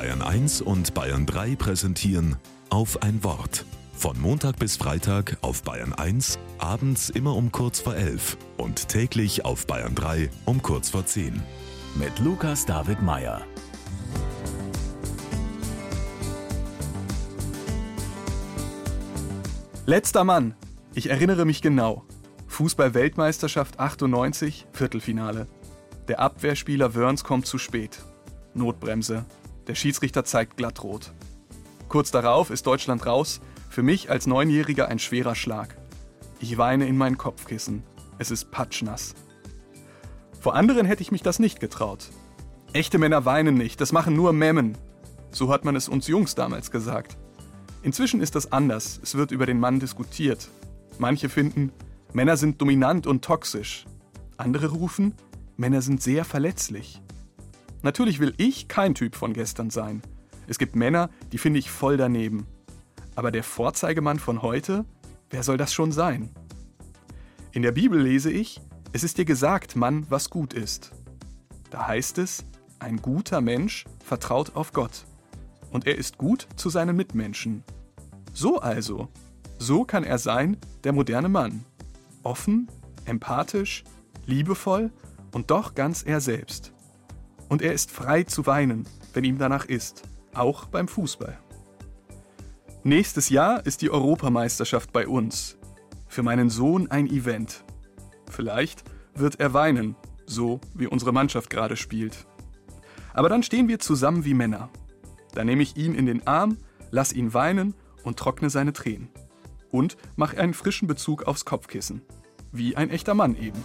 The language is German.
Bayern 1 und Bayern 3 präsentieren auf ein Wort. Von Montag bis Freitag auf Bayern 1, abends immer um kurz vor 11 und täglich auf Bayern 3 um kurz vor 10. Mit Lukas David Meyer. Letzter Mann. Ich erinnere mich genau. Fußball-Weltmeisterschaft 98, Viertelfinale. Der Abwehrspieler Wörns kommt zu spät. Notbremse. Der Schiedsrichter zeigt glattrot. Kurz darauf ist Deutschland raus. Für mich als Neunjähriger ein schwerer Schlag. Ich weine in mein Kopfkissen. Es ist patschnass. Vor anderen hätte ich mich das nicht getraut. Echte Männer weinen nicht, das machen nur Memmen. So hat man es uns Jungs damals gesagt. Inzwischen ist das anders, es wird über den Mann diskutiert. Manche finden, Männer sind dominant und toxisch. Andere rufen, Männer sind sehr verletzlich. Natürlich will ich kein Typ von gestern sein. Es gibt Männer, die finde ich voll daneben. Aber der Vorzeigemann von heute, wer soll das schon sein? In der Bibel lese ich, es ist dir gesagt, Mann, was gut ist. Da heißt es, ein guter Mensch vertraut auf Gott. Und er ist gut zu seinen Mitmenschen. So also, so kann er sein, der moderne Mann. Offen, empathisch, liebevoll und doch ganz er selbst. Und er ist frei zu weinen, wenn ihm danach ist, auch beim Fußball. Nächstes Jahr ist die Europameisterschaft bei uns. Für meinen Sohn ein Event. Vielleicht wird er weinen, so wie unsere Mannschaft gerade spielt. Aber dann stehen wir zusammen wie Männer. Dann nehme ich ihn in den Arm, lass ihn weinen und trockne seine Tränen. Und mache einen frischen Bezug aufs Kopfkissen. Wie ein echter Mann eben.